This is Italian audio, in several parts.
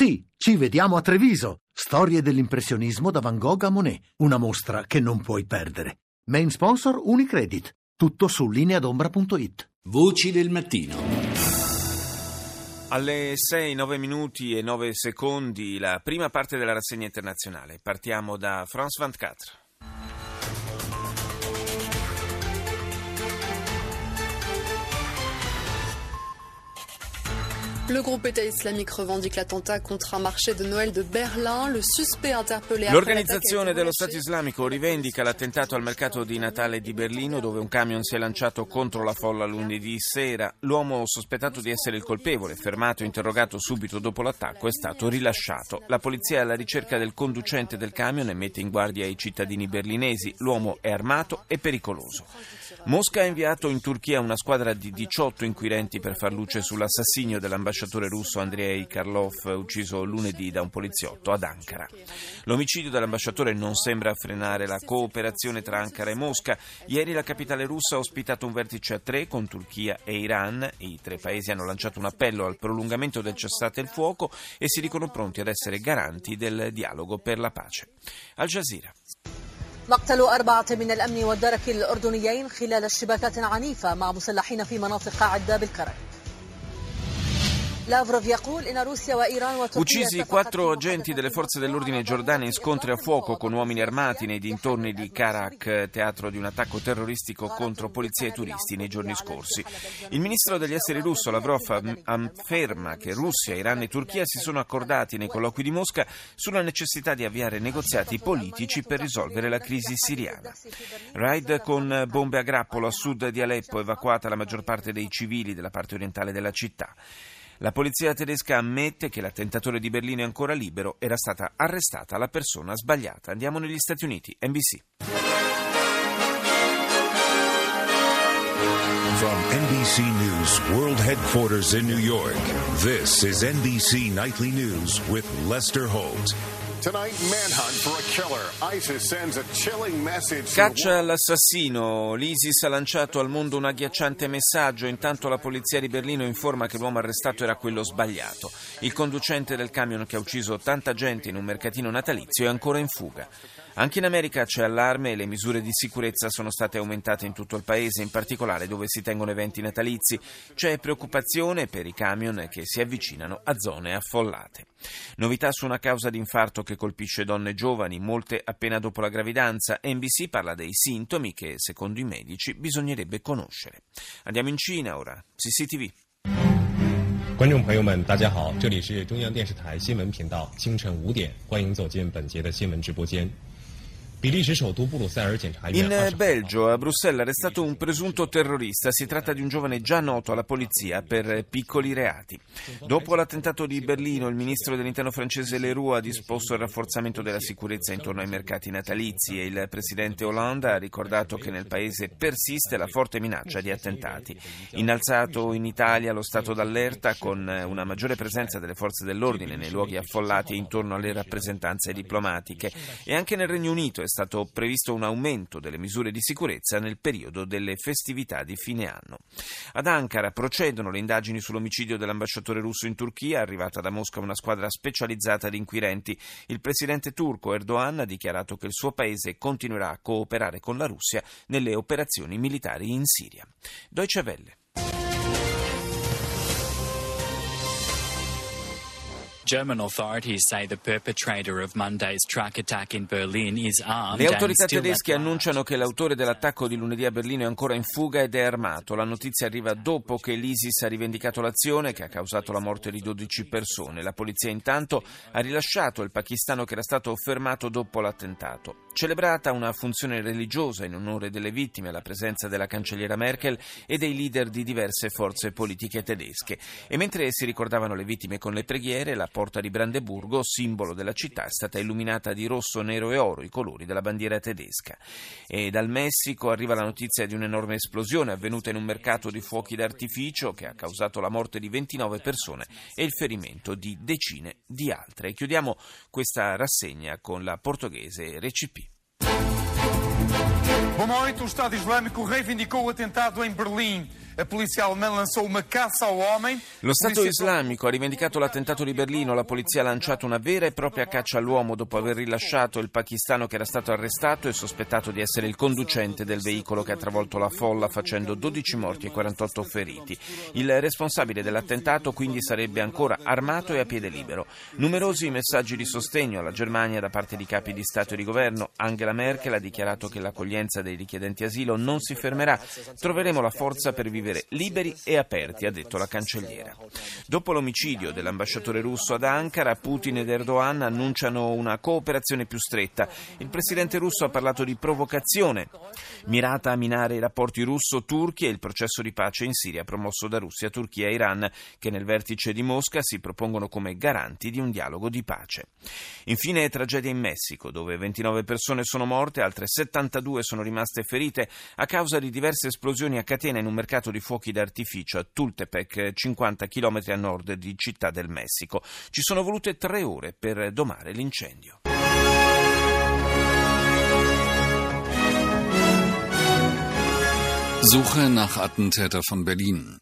Sì, ci vediamo a Treviso. Storie dell'impressionismo da Van Gogh a Monet. Una mostra che non puoi perdere. Main sponsor Unicredit. Tutto su lineadombra.it. Voci del mattino. Alle 6, 9 minuti e 9 secondi la prima parte della rassegna internazionale. Partiamo da France 24. L'organizzazione dello Stato islamico rivendica l'attentato al mercato di Natale di Berlino dove un camion si è lanciato contro la folla lunedì sera. L'uomo sospettato di essere il colpevole, fermato e interrogato subito dopo l'attacco, è stato rilasciato. La polizia è alla ricerca del conducente del camion e mette in guardia i cittadini berlinesi. L'uomo è armato e pericoloso. Mosca ha inviato in Turchia una squadra di 18 inquirenti per far luce sull'assassinio dell'ambasciatore russo Andrei Karlov, ucciso lunedì da un poliziotto ad Ankara. L'omicidio dell'ambasciatore non sembra frenare la cooperazione tra Ankara e Mosca. Ieri la capitale russa ha ospitato un vertice a tre con Turchia e Iran. I tre paesi hanno lanciato un appello al prolungamento del cessate il fuoco e si dicono pronti ad essere garanti del dialogo per la pace. Al Jazeera. مقتل أربعة من الأمن والدرك الأردنيين خلال اشتباكات عنيفة مع مسلحين في مناطق عدة بالكرك Uccisi quattro agenti delle forze dell'ordine giordane in scontri a fuoco con uomini armati nei dintorni di Karak, teatro di un attacco terroristico contro polizia e turisti nei giorni scorsi. Il ministro degli esteri russo Lavrov afferma che Russia, Iran e Turchia si sono accordati nei colloqui di Mosca sulla necessità di avviare negoziati politici per risolvere la crisi siriana. Raid con bombe a grappolo a sud di Aleppo, evacuata la maggior parte dei civili della parte orientale della città. La polizia tedesca ammette che l'attentatore di Berlino è ancora libero, era stata arrestata la persona sbagliata. Andiamo negli Stati Uniti, NBC. From NBC News World Headquarters in New York, this is NBC Nightly News with Lester Holt. Caccia all'assassino. L'ISIS ha lanciato al mondo un agghiacciante messaggio. Intanto la polizia di Berlino informa che l'uomo arrestato era quello sbagliato. Il conducente del camion che ha ucciso tanta gente in un mercatino natalizio è ancora in fuga. Anche in America c'è allarme e le misure di sicurezza sono state aumentate in tutto il paese, in particolare dove si tengono eventi natalizi. C'è preoccupazione per i camion che si avvicinano a zone affollate. Novità su una causa di infarto che colpisce donne giovani, molte appena dopo la gravidanza. NBC parla dei sintomi che, secondo i medici, bisognerebbe conoscere. Andiamo in Cina ora. CCTV. 观众朋友们，大家好，这里是中央电视台新闻频道，清晨五点，欢迎走进本节的新闻直播间。 In Belgio, a Bruxelles, è arrestato un presunto terrorista. Si tratta di un giovane già noto alla polizia per piccoli reati. Dopo l'attentato di Berlino, il ministro dell'interno francese Leroux ha disposto il rafforzamento della sicurezza intorno ai mercati natalizi e il presidente Hollande ha ricordato che nel paese persiste la forte minaccia di attentati. Innalzato in Italia lo stato d'allerta con una maggiore presenza delle forze dell'ordine nei luoghi affollati intorno alle rappresentanze diplomatiche e anche nel Regno Unito stato previsto un aumento delle misure di sicurezza nel periodo delle festività di fine anno. Ad Ankara procedono le indagini sull'omicidio dell'ambasciatore russo in Turchia, arrivata da Mosca una squadra specializzata di inquirenti. Il presidente turco Erdogan ha dichiarato che il suo paese continuerà a cooperare con la Russia nelle operazioni militari in Siria. Deutsche Welle. Le autorità tedesche annunciano che l'autore dell'attacco di lunedì a Berlino è ancora in fuga ed è armato. La notizia arriva dopo che l'ISIS ha rivendicato l'azione che ha causato la morte di 12 persone. La polizia intanto ha rilasciato il pakistano che era stato fermato dopo l'attentato. Celebrata una funzione religiosa in onore delle vittime alla presenza della cancelliera Merkel e dei leader di diverse forze politiche tedesche. E mentre si ricordavano le vittime con le preghiere, la porta di Brandeburgo, simbolo della città, è stata illuminata di rosso, nero e oro, i colori della bandiera tedesca. E dal Messico arriva la notizia di un'enorme esplosione avvenuta in un mercato di fuochi d'artificio che ha causato la morte di 29 persone e il ferimento di decine di altre. E chiudiamo questa rassegna con la portoghese Recipe. Boa noite. O Estado Islâmico reivindicou o atentado em Berlim. A polizia alemã lançou uma caça ao homem. Lo Stato islamico ha rivendicato l'attentato di Berlino. La polizia ha lanciato una vera e propria caccia all'uomo dopo aver rilasciato il pakistano che era stato arrestato e sospettato di essere il conducente del veicolo che ha travolto la folla facendo 12 morti e 48 feriti. Il responsabile dell'attentato quindi sarebbe ancora armato e a piede libero. Numerosi messaggi di sostegno alla Germania da parte di capi di Stato e di governo. Angela Merkel ha dichiarato che l'accoglienza dei richiedenti asilo non si fermerà. Troveremo la forza per vivere vivere liberi e aperti, ha detto la cancelliera. Dopo l'omicidio dell'ambasciatore russo ad Ankara, Putin ed Erdogan annunciano una cooperazione più stretta. Il presidente russo ha parlato di provocazione mirata a minare i rapporti russo-turchi e il processo di pace in Siria promosso da Russia, Turchia e Iran, che nel vertice di Mosca si propongono come garanti di un dialogo di pace. Infine, tragedia in Messico, dove 29 persone sono morte, altre 72 sono rimaste ferite a causa di diverse esplosioni a catena in un mercato di di fuochi d'artificio a Tultepec, 50 km a nord di Città del Messico. Ci sono volute tre ore per domare l'incendio. Suche nach Attentäter von Berlin.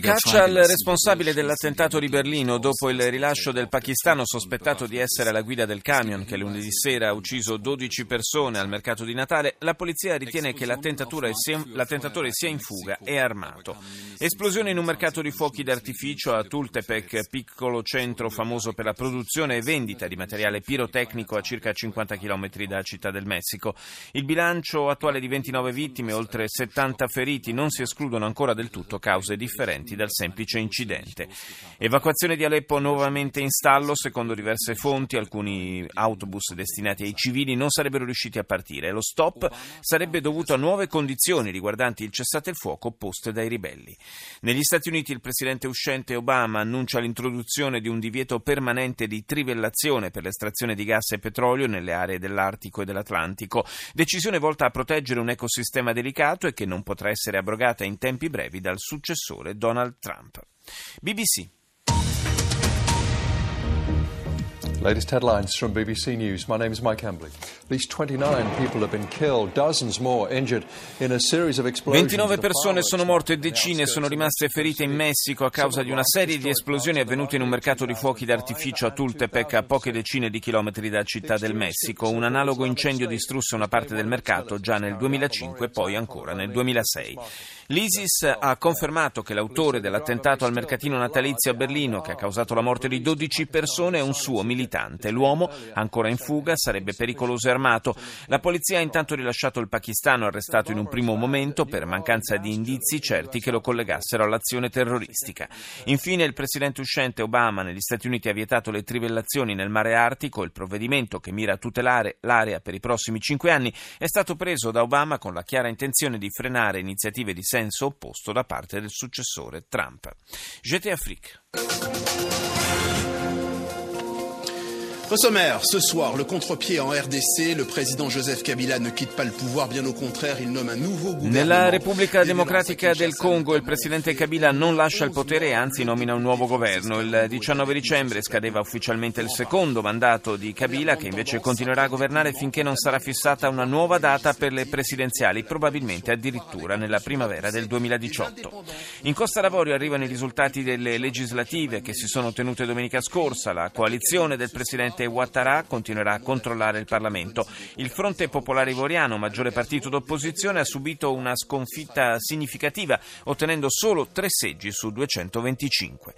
Caccia al responsabile dell'attentato di Berlino dopo il rilascio del pakistano sospettato di essere alla guida del camion che lunedì sera ha ucciso 12 persone al mercato di Natale. La polizia ritiene che l'attentatore sia in fuga e armato. Esplosione in un mercato di fuochi d'artificio a Tultepec, piccolo centro famoso per la produzione e vendita di materiale pirotecnico a circa 50 km da Città del Messico. Il bilancio attuale di 29 vittime, oltre 70 feriti, non si escludono ancora del tutto cause differenti dal semplice incidente. Evacuazione di Aleppo nuovamente in stallo, secondo diverse fonti, alcuni autobus destinati ai civili non sarebbero riusciti a partire. Lo stop sarebbe dovuto a nuove condizioni riguardanti il cessate il fuoco poste dai ribelli. Negli Stati Uniti il presidente uscente Obama annuncia l'introduzione di un divieto permanente di trivellazione per l'estrazione di gas e petrolio nelle aree dell'Artico e dell'Atlantico, decisione volta a proteggere un ecosistema delicato e che non potrà essere abrogata in tempi brevi dal successore Donald Trump. BBC Latest headlines from BBC News. My name is Mike Hambley. At least 29 people have been killed, dozens more injured in a series of explosions. 29 persone sono morte e decine sono rimaste ferite in Messico a causa di una serie di esplosioni avvenute in un mercato di fuochi d'artificio a Tultepec, a poche decine di chilometri da Città del Messico. Un analogo incendio distrusse una parte del mercato già nel 2005 e poi ancora nel 2006. L'ISIS ha confermato che l'autore dell'attentato al mercatino natalizio a Berlino, che ha causato la morte di 12 persone, è un suo militante. L'uomo, ancora in fuga, sarebbe pericoloso e armato. La polizia ha intanto rilasciato il pakistano arrestato in un primo momento per mancanza di indizi certi che lo collegassero all'azione terroristica. Infine, il presidente uscente Obama negli Stati Uniti ha vietato le trivellazioni nel mare Artico. Il provvedimento che mira a tutelare l'area per i prossimi cinque anni è stato preso da Obama con la chiara intenzione di frenare iniziative di senso opposto da parte del successore Trump. Jeté Afrique. Au sommaire, ce soir, le contre-pied en RDC, le président Joseph Kabila ne quitte pas le pouvoir, bien au contraire, il nomme un nouveau gouvernement. Nella Repubblica Democratica del Congo il presidente Kabila non lascia il potere e anzi nomina un nuovo governo. Il 19 dicembre scadeva ufficialmente il secondo mandato di Kabila che invece continuerà a governare finché non sarà fissata una nuova data per le presidenziali, probabilmente addirittura nella primavera del 2018. In Costa d'Avorio arrivano i risultati delle legislative che si sono tenute domenica scorsa. La coalizione del presidente presidente Ouattara continuerà a controllare il Parlamento. Il Fronte Popolare Ivoriano, maggiore partito d'opposizione, ha subito una sconfitta significativa, ottenendo solo tre seggi su 225.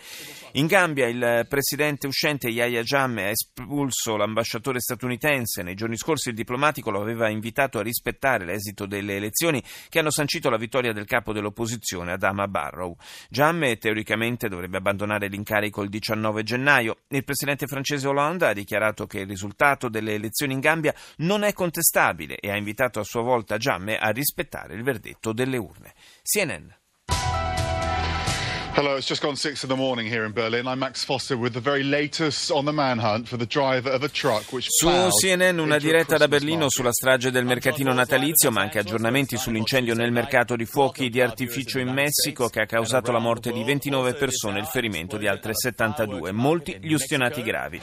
In Gambia il presidente uscente Yahya Jammeh ha espulso l'ambasciatore statunitense. Nei giorni scorsi il diplomatico lo aveva invitato a rispettare l'esito delle elezioni che hanno sancito la vittoria del capo dell'opposizione, Adama Barrow. Jammeh teoricamente dovrebbe abbandonare l'incarico il 19 gennaio. Il presidente francese Hollande ha dichiarato dichiarato che il risultato delle elezioni in Gambia non è contestabile e ha invitato a sua volta Jammeh a rispettare il verdetto delle urne. CNN Hello, it's just gone six in the morning here in Berlin. I'm Max Foster with the very latest on the manhunt for the driver of a truck which Su CNN una diretta da Berlino sulla strage del mercatino natalizio, ma anche aggiornamenti sull'incendio nel mercato di fuochi di artificio in Messico che ha causato la morte di 29 persone e il ferimento di altre 72, molti gli ustionati gravi.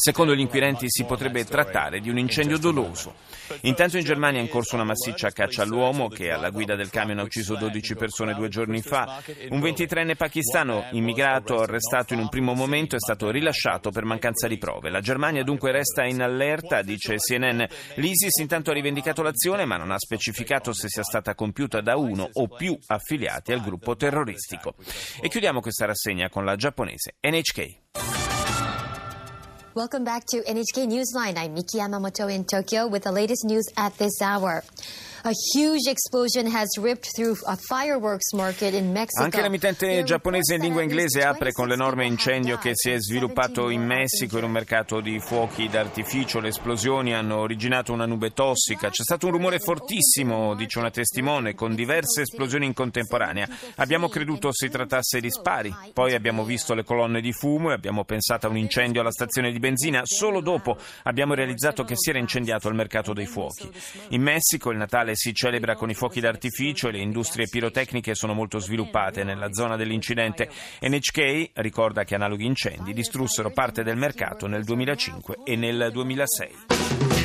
Secondo gli inquirenti si potrebbe trattare di un incendio doloso. Intanto in Germania è in corso una massiccia caccia all'uomo che alla guida del camion ha ucciso 12 persone due giorni fa. Un 23enne pakistano immigrato arrestato in un primo momento è stato rilasciato per mancanza di prove. La Germania dunque resta in allerta, dice CNN. L'ISIS intanto ha rivendicato l'azione ma non ha specificato se sia stata compiuta da uno o più affiliati al gruppo terroristico. E chiudiamo questa rassegna con la giapponese NHK. Welcome back to NHK Newsline. I'm Miki Yamamoto in Tokyo with the latest news at this hour. Anche l'emittente giapponese in lingua inglese apre con l'enorme incendio che si è sviluppato in Messico in un mercato di fuochi d'artificio. Le esplosioni hanno originato una nube tossica. C'è stato un rumore fortissimo, dice una testimone, con diverse esplosioni in contemporanea. Abbiamo creduto si trattasse di spari. Poi abbiamo visto le colonne di fumo e abbiamo pensato a un incendio alla stazione di benzina. Solo dopo abbiamo realizzato che si era incendiato il mercato dei fuochi. In Messico il Natale si celebra con i fuochi d'artificio e le industrie pirotecniche sono molto sviluppate nella zona dell'incidente. NHK ricorda che analoghi incendi distrussero parte del mercato nel 2005 e nel 2006.